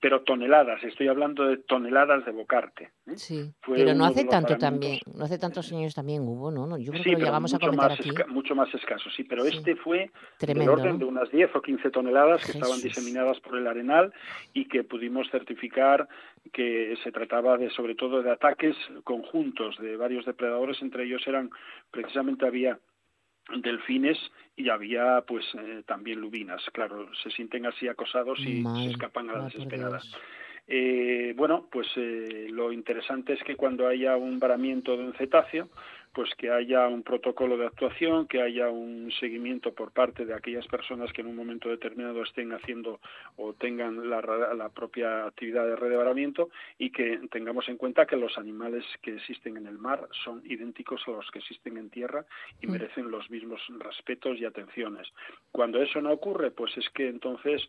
S5: pero toneladas, estoy hablando de toneladas de bocarte.
S1: ¿eh? Sí, pero no hace tanto también, no hace tantos años también hubo, ¿no? Yo creo que lo llegamos a comentar aquí.
S5: mucho más escaso, sí, pero este fue Tremendo, del orden de unas 10 o 15 toneladas que estaban diseminadas por el Arenal y que pudimos certificar que se trataba de sobre todo de ataques conjuntos de varios depredadores, entre ellos eran precisamente había delfines y había pues eh, también lubinas. Claro, se sienten así acosados y se escapan a las desesperadas. Eh, bueno, pues eh, lo interesante es que cuando haya un varamiento de un cetáceo, pues que haya un protocolo de actuación, que haya un seguimiento por parte de aquellas personas que en un momento determinado estén haciendo o tengan la, la propia actividad de redevaramiento y que tengamos en cuenta que los animales que existen en el mar son idénticos a los que existen en tierra y mm. merecen los mismos respetos y atenciones. Cuando eso no ocurre, pues es que entonces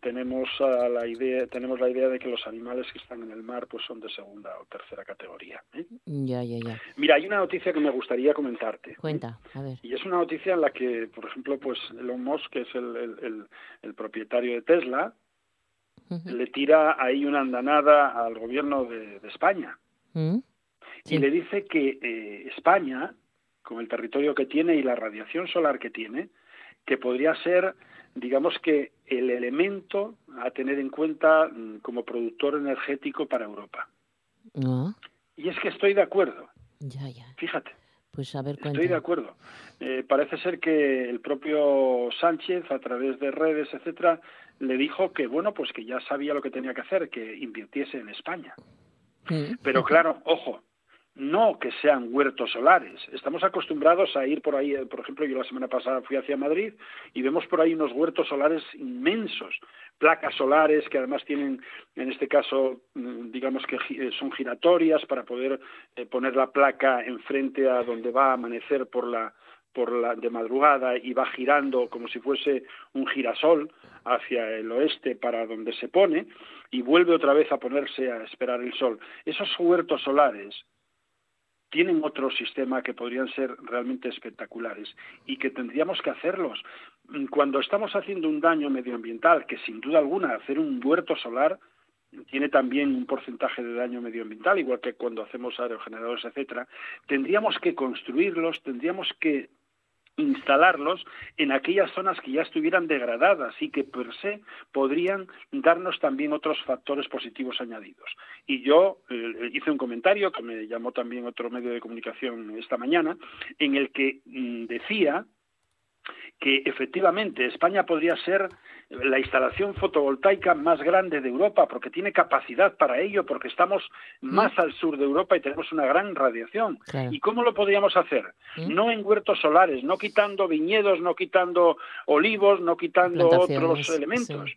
S5: tenemos la idea tenemos la idea de que los animales que están en el mar pues son de segunda o tercera categoría. ¿eh?
S1: Ya, ya, ya.
S5: Mira, hay una noticia que me gustaría comentarte.
S1: Cuenta, a ver.
S5: Y es una noticia en la que, por ejemplo, pues Elon Musk, que es el, el, propietario de Tesla, le tira ahí una andanada al gobierno de, España. Mm, y le dice que eh, España, con el territorio que tiene y la radiación solar que tiene, que podría ser, digamos que, el elemento a tener en cuenta mm, como productor energético para Europa.
S1: Ah.
S5: Y es que estoy de acuerdo.
S1: Ya, ya.
S5: Fíjate.
S1: Pues a ver,
S5: Estoy de acuerdo. Eh, parece ser que el propio Sánchez, a través de redes, etcétera, le dijo que bueno, pues que ya sabía lo que tenía que hacer, que invirtiese en España. Pero claro, ojo, no que sean huertos solares. Estamos acostumbrados a ir por ahí, por ejemplo, yo la semana pasada fui hacia Madrid y vemos por ahí unos huertos solares inmensos, placas solares que además tienen, en este caso, mm, digamos que eh, son giratorias para poder eh, poner la placa enfrente a donde va a amanecer por la por la de madrugada y va girando como si fuese un girasol hacia el oeste para donde se pone y vuelve otra vez a ponerse a esperar el sol. Esos huertos solares tienen otro sistema que podrían ser realmente espectaculares y que tendríamos que hacerlos. Cuando estamos haciendo un daño medioambiental, que sin duda alguna hacer un huerto solar tiene también un porcentaje de daño medioambiental, igual que cuando hacemos aerogeneradores, etcétera, tendríamos que construirlos, tendríamos que instalarlos en aquellas zonas que ya estuvieran degradadas y que per se podrían darnos también otros factores positivos añadidos. Y yo eh, hice un comentario que me llamó también otro medio de comunicación esta mañana, en el que mm, decía que efectivamente España podría ser la instalación fotovoltaica más grande de Europa, porque tiene capacidad para ello, porque estamos mm. más al sur de Europa y tenemos una gran radiación. ¿Y cómo lo podríamos hacer? Mm. No en huertos solares, no quitando viñedos, no quitando olivos, no quitando otros elementos,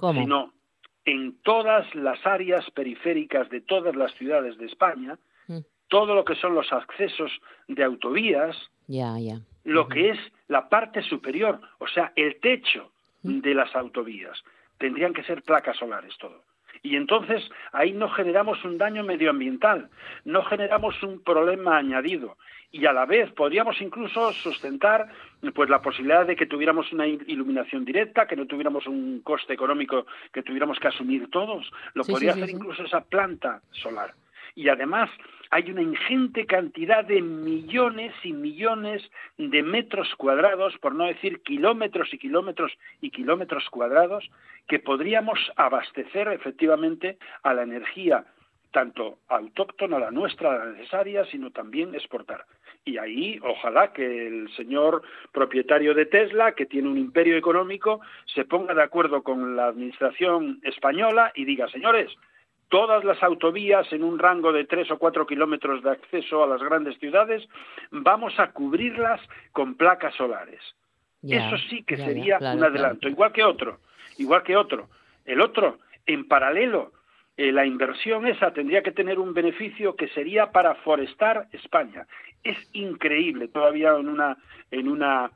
S5: sino en todas las áreas periféricas de todas las ciudades de España, mm. todo lo que son los accesos de autovías, lo que es la parte superior, o sea, el techo de las autovías. Tendrían que ser placas solares todo. Y entonces ahí no generamos un daño medioambiental, no generamos un problema añadido y a la vez podríamos incluso sustentar pues la posibilidad de que tuviéramos una iluminación directa, que no tuviéramos un coste económico que tuviéramos que asumir todos. Lo podría hacer incluso esa planta solar. Y además hay una ingente cantidad de millones y millones de metros cuadrados, por no decir kilómetros y kilómetros y kilómetros cuadrados, que podríamos abastecer efectivamente a la energía tanto autóctona, la nuestra, la necesaria, sino también exportar. Y ahí, ojalá que el señor propietario de Tesla, que tiene un imperio económico, se ponga de acuerdo con la administración española y diga, señores, todas las autovías en un rango de tres o cuatro kilómetros de acceso a las grandes ciudades, vamos a cubrirlas con placas solares. Eso sí que sería un adelanto, igual que otro, igual que otro. El otro, en paralelo, eh, la inversión esa tendría que tener un beneficio que sería para forestar España. Es increíble, todavía en una, en una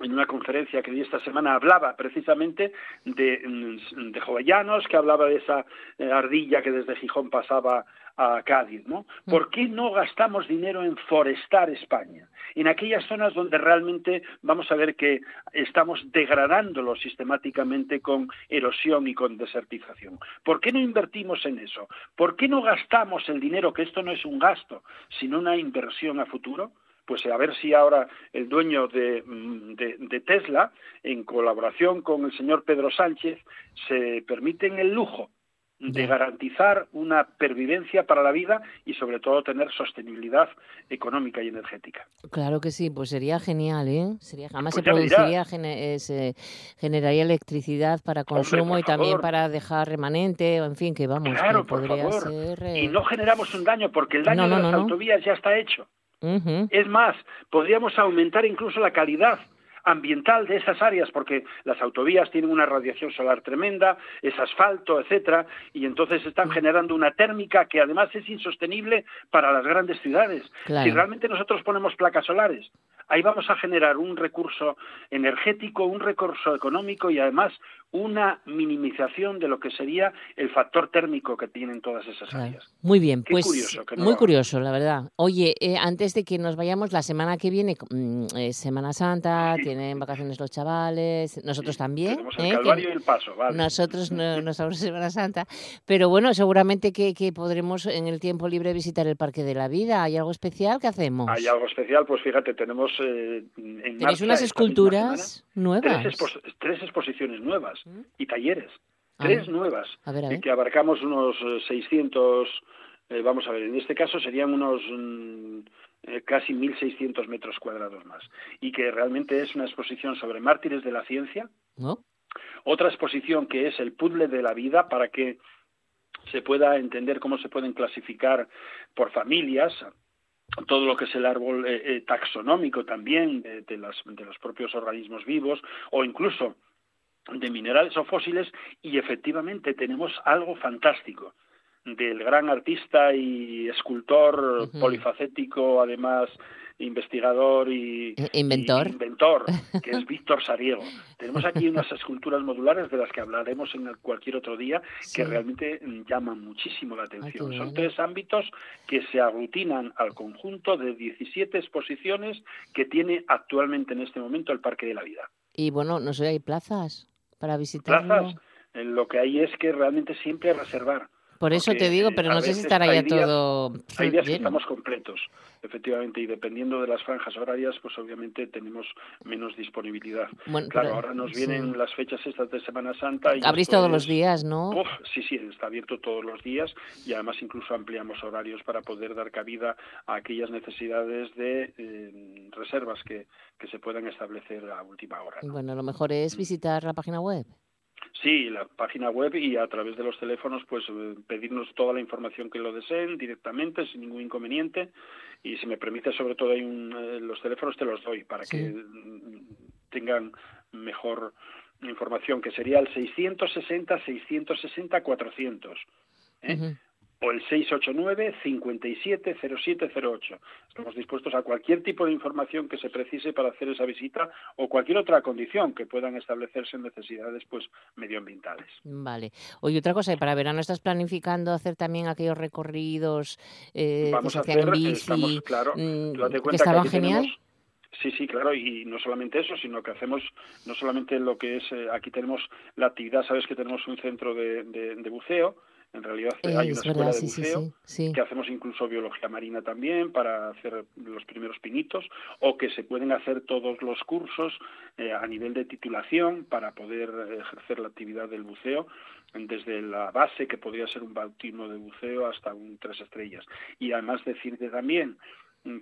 S5: en una conferencia que di esta semana hablaba precisamente de, mm, de Jovellanos, que hablaba de esa eh, ardilla que desde Gijón pasaba a Cádiz, ¿no? Mm. ¿Por qué no gastamos dinero en forestar España? En aquellas zonas donde realmente vamos a ver que estamos degradándolo sistemáticamente con erosión y con desertización. ¿Por qué no invertimos en eso? ¿Por qué no gastamos el dinero, que esto no es un gasto, sino una inversión a futuro? Pues a ver si ahora el dueño mm, de, Tesla, en colaboración con el señor Pedro Sánchez, se permiten el lujo de garantizar una pervivencia para la vida y sobre todo tener sostenibilidad económica y energética.
S1: Claro que sí, pues sería genial, ¿eh? Sería, además pues se produciría, eh, se generaría electricidad para consumo y también para dejar remanente, en fin, que vamos,
S5: claro, podría ser... Y eh, no generamos un daño porque el daño de las autovías ya está hecho. Es más, podríamos aumentar incluso la calidad ambiental de esas áreas, porque las autovías tienen una radiación solar tremenda, es asfalto, etcétera, y entonces están generando una térmica que además es insostenible para las grandes ciudades. Si realmente nosotros ponemos placas solares, ahí vamos a generar un recurso energético, un recurso económico y además una minimización de lo que sería el factor térmico que tienen todas esas áreas.
S1: Muy bien, pues muy curioso, la verdad. Oye, eh, antes de que nos vayamos, la semana que viene, mm, Semana Santa, tienen vacaciones los chavales, nosotros también.
S5: el ¿eh? Calvario y el Paso, vale.
S1: Nosotros no, no Semana Santa, pero bueno, seguramente que, que, podremos en el tiempo libre visitar el Parque de la Vida. ¿Hay algo especial que hacemos?
S5: Hay algo especial, pues fíjate, tenemos eh,
S1: en Tenéis unas esculturas nuevas.
S5: tres exposiciones nuevas y talleres. Ah. Tres nuevas, que abarcamos unos 600, eh, eh, vamos a ver, en este caso serían unos eh, casi 1.600 metros cuadrados más. Y que realmente es una exposición sobre mártires de la ciencia. Otra exposición que es el puzzle de la vida para que se pueda entender cómo se pueden clasificar por familias, todo lo que es el árbol eh, eh, taxonómico también de, de, de los propios organismos vivos o incluso de minerales o fósiles y efectivamente tenemos algo fantástico del gran artista y escultor polifacético, además investigador y
S1: inventor,
S5: inventor que es Víctor Sariego. Tenemos aquí unas esculturas modulares de las que hablaremos en cualquier otro día que realmente llaman muchísimo la atención. Son tres ámbitos que se aglutinan al conjunto de 17 exposiciones que tiene actualmente en este momento el Parque de la Vida.
S1: Y bueno, no sé, hay plazas para visitarlo.
S5: Plazas, lo que hay es que realmente siempre reservar
S1: por eso te digo, pero no sé si estará ya todo.
S5: Hay días que estamos completos, efectivamente, y dependiendo de las franjas horarias, pues obviamente tenemos menos disponibilidad. claro, ahora nos vienen las fechas estas de Semana Santa. Y
S1: Abrís todos los días, ¿no?
S5: sí, sí, está abierto todos los días y además incluso ampliamos horarios para poder dar cabida a aquellas necesidades de eh, reservas que, que se puedan establecer a última hora.
S1: Bueno, lo mejor es visitar la página web.
S5: Sí, la página web y a través de los teléfonos, pues eh, pedirnos toda la información que lo deseen directamente, sin ningún inconveniente. Y si me permite, sobre todo, hay un, eh, los teléfonos te los doy para que mm, tengan mejor información, que sería el 660 660 400. ¿eh? O el 689-570708. Estamos dispuestos a cualquier tipo de información que se precise para hacer esa visita o cualquier otra condición que puedan establecerse en necesidades pues medioambientales.
S1: Vale. Oye, otra cosa, para verano estás planificando hacer también aquellos recorridos
S5: eh, Vamos a hacer, en bici, claro, mm, que estaban genial. Sí, sí, claro, y no solamente eso, sino que hacemos no solamente lo que es, eh, aquí tenemos la actividad, sabes que tenemos un centro de, de buceo, en realidad hay una escuela de buceo que hacemos incluso biología marina también para hacer los primeros pinitos o que se pueden hacer todos los cursos eh, a nivel de titulación para poder ejercer la actividad del buceo desde la base que podría ser un bautismo de buceo hasta un tres estrellas. Y además decirte también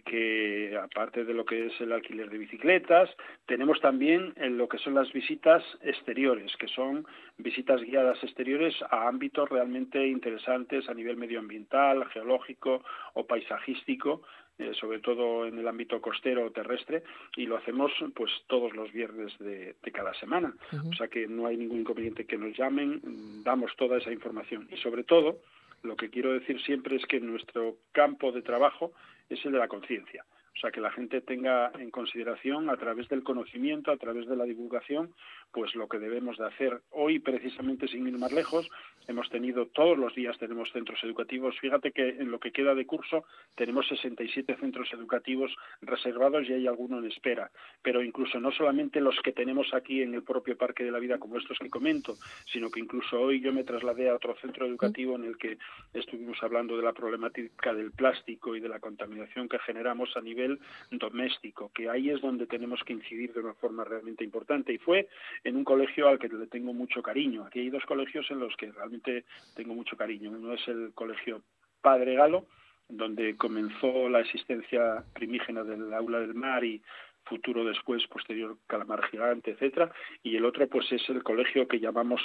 S5: que aparte de lo que es el alquiler de bicicletas, tenemos también en lo que son las visitas exteriores, que son visitas guiadas exteriores a ámbitos realmente interesantes a nivel medioambiental, geológico o paisajístico, eh, sobre todo en el ámbito costero o terrestre, y lo hacemos pues todos los viernes de, cada semana. O sea que no hay ningún inconveniente que nos llamen, damos toda esa información y sobre todo lo que quiero decir siempre es que nuestro campo de trabajo es el de la conciencia. O sea, que la gente tenga en consideración a través del conocimiento, a través de la divulgación, pues lo que debemos de hacer. Hoy, precisamente, sin ir más lejos, hemos tenido todos los días tenemos centros educativos. Fíjate que en lo que queda de curso tenemos 67 centros educativos reservados y hay alguno en espera. Pero incluso no solamente los que tenemos aquí en el propio Parque de la Vida, como estos que comento, sino que incluso hoy yo me trasladé a otro centro educativo en el que estuvimos hablando de la problemática del plástico y de la contaminación que generamos a nivel doméstico, que ahí es donde tenemos que incidir de una forma realmente importante. Y fue en un colegio al que le tengo mucho cariño. Aquí hay dos colegios en los que realmente tengo mucho cariño. Uno es el colegio Padre Galo, donde comenzó la existencia primígena del aula del mar y futuro después, posterior calamar gigante, etcétera, y el otro pues es el colegio que llamamos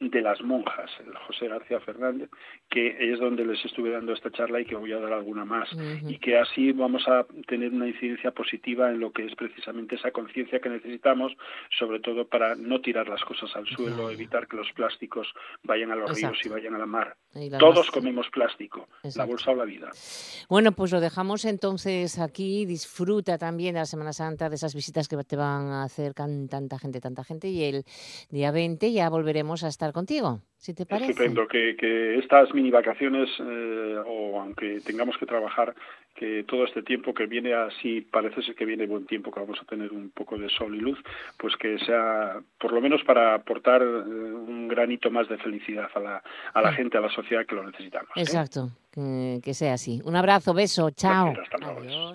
S5: de las monjas, el José García Fernández, que es donde les estuve dando esta charla y que voy a dar alguna más. Y que así vamos a tener una incidencia positiva en lo que es precisamente esa conciencia que necesitamos, sobre todo para no tirar las cosas al suelo, evitar que los plásticos vayan a los ríos y vayan a la mar. Todos comemos plástico, la bolsa o la vida.
S1: Bueno, pues lo dejamos entonces aquí. Disfruta también de la Semana Santa, de esas visitas que te van a hacer tanta gente, tanta gente. Y el día 20 ya volveremos a estar contigo, si te parece.
S5: Estupendo, que, que estas mini vacaciones, eh, o aunque tengamos que trabajar, que todo este tiempo que viene así, parece ser que viene buen tiempo, que vamos a tener un poco de sol y luz, pues que sea por lo menos para aportar eh, un granito más de felicidad a la, a la gente, a la sociedad que lo necesitamos.
S1: ¿eh? Exacto, que, sea así. Un abrazo, beso, chao. Adiós.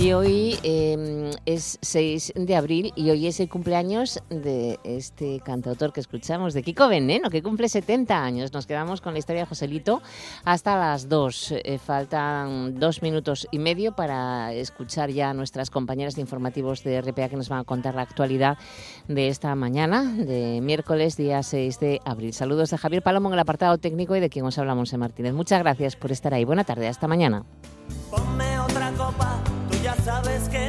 S1: Y hoy em, es 6 de abril y hoy es el cumpleaños de este cantautor que escuchamos, de Kiko Veneno, que cumple 70 años. Nos quedamos con la historia de Joselito hasta las 2. Eh, faltan dos minutos y medio para escuchar ya a nuestras compañeras de informativos de RPA que nos van a contar la actualidad de esta mañana, de miércoles, día 6 de abril. Saludos de Javier Palomo en el apartado técnico y de quien os hablamos en Martínez. Muchas gracias por estar ahí. Buena tarde, hasta mañana.
S6: otra copa ya sabes que